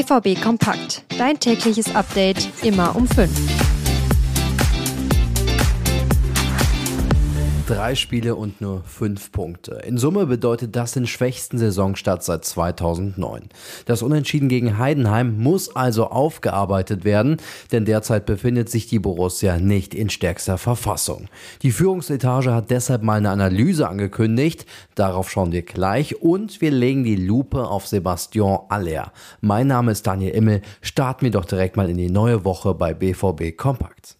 BVB Kompakt. Dein tägliches Update immer um 5. Drei Spiele und nur fünf Punkte. In Summe bedeutet das den schwächsten Saisonstart seit 2009. Das Unentschieden gegen Heidenheim muss also aufgearbeitet werden, denn derzeit befindet sich die Borussia nicht in stärkster Verfassung. Die Führungsetage hat deshalb mal eine Analyse angekündigt. Darauf schauen wir gleich und wir legen die Lupe auf Sebastian Aller. Mein Name ist Daniel Immel. Starten wir doch direkt mal in die neue Woche bei BVB Kompakt.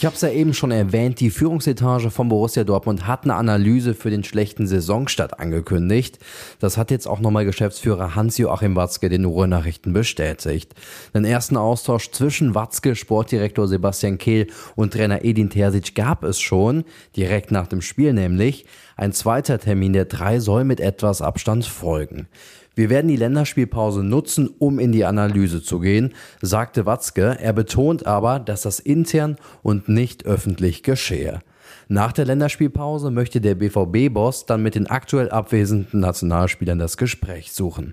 Ich habe es ja eben schon erwähnt, die Führungsetage von Borussia Dortmund hat eine Analyse für den schlechten Saisonstart angekündigt. Das hat jetzt auch nochmal Geschäftsführer Hans-Joachim Watzke den Ruhrnachrichten bestätigt. Den ersten Austausch zwischen Watzke, Sportdirektor Sebastian Kehl und Trainer Edin Terzic gab es schon, direkt nach dem Spiel nämlich. Ein zweiter Termin der drei soll mit etwas Abstand folgen. Wir werden die Länderspielpause nutzen, um in die Analyse zu gehen, sagte Watzke. Er betont aber, dass das intern und nicht öffentlich geschehe. Nach der Länderspielpause möchte der BVB-Boss dann mit den aktuell abwesenden Nationalspielern das Gespräch suchen.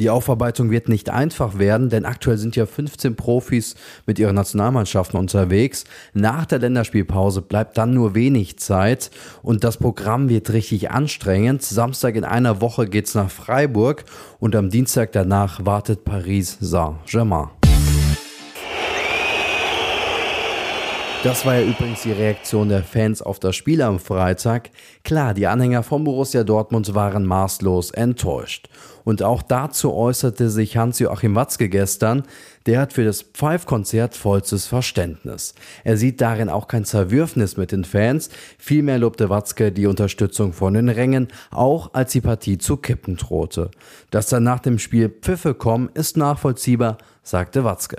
Die Aufarbeitung wird nicht einfach werden, denn aktuell sind ja 15 Profis mit ihren Nationalmannschaften unterwegs. Nach der Länderspielpause bleibt dann nur wenig Zeit und das Programm wird richtig anstrengend. Samstag in einer Woche geht's nach Freiburg und am Dienstag danach wartet Paris Saint-Germain. Das war ja übrigens die Reaktion der Fans auf das Spiel am Freitag. Klar, die Anhänger von Borussia Dortmund waren maßlos enttäuscht. Und auch dazu äußerte sich Hans-Joachim Watzke gestern. Der hat für das Pfeif-Konzert vollstes Verständnis. Er sieht darin auch kein Zerwürfnis mit den Fans. Vielmehr lobte Watzke die Unterstützung von den Rängen, auch als die Partie zu kippen drohte. Dass dann nach dem Spiel Pfiffe kommen, ist nachvollziehbar, sagte Watzke.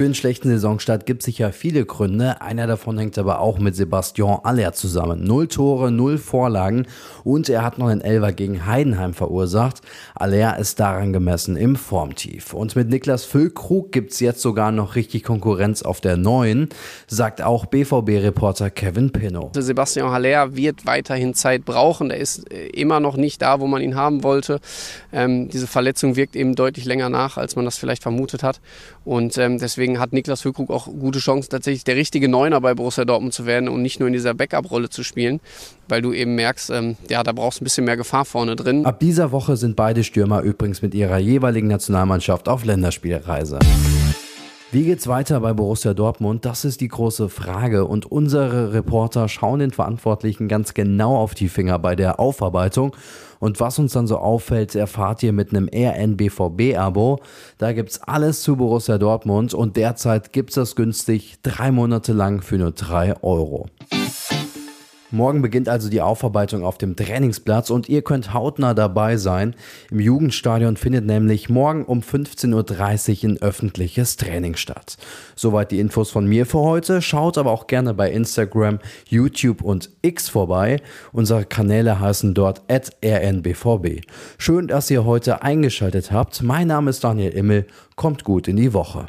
Für einen schlechten Saisonstart gibt es sicher viele Gründe. Einer davon hängt aber auch mit Sebastian Aller zusammen. Null Tore, null Vorlagen und er hat noch einen Elver gegen Heidenheim verursacht. Aller ist daran gemessen im Formtief. Und mit Niklas Füllkrug gibt es jetzt sogar noch richtig Konkurrenz auf der neuen, sagt auch BVB-Reporter Kevin Pinnow. Sebastian Haller wird weiterhin Zeit brauchen. Er ist äh, immer noch nicht da, wo man ihn haben wollte. Ähm, diese Verletzung wirkt eben deutlich länger nach, als man das vielleicht vermutet hat. Und ähm, deswegen deswegen hat Niklas Füllkrug auch gute Chancen, tatsächlich der richtige Neuner bei Borussia Dortmund zu werden und nicht nur in dieser Backup-Rolle zu spielen, weil du eben merkst, ähm, ja, da brauchst du ein bisschen mehr Gefahr vorne drin. Ab dieser Woche sind beide Stürmer übrigens mit ihrer jeweiligen Nationalmannschaft auf Länderspielreise. Wie geht's weiter bei Borussia Dortmund? Das ist die große Frage und unsere Reporter schauen den Verantwortlichen ganz genau auf die Finger bei der Aufarbeitung. Und was uns dann so auffällt, erfahrt ihr mit einem RNBVB-Abo. Da gibt's alles zu Borussia Dortmund und derzeit gibt's das günstig drei Monate lang für nur drei Euro. Morgen beginnt also die Aufarbeitung auf dem Trainingsplatz und ihr könnt hautnah dabei sein. Im Jugendstadion findet nämlich morgen um 15.30 Uhr ein öffentliches Training statt. Soweit die Infos von mir für heute. Schaut aber auch gerne bei Instagram, YouTube und X vorbei. Unsere Kanäle heißen dort at rnbvb. Schön, dass ihr heute eingeschaltet habt. Mein Name ist Daniel Immel. Kommt gut in die Woche.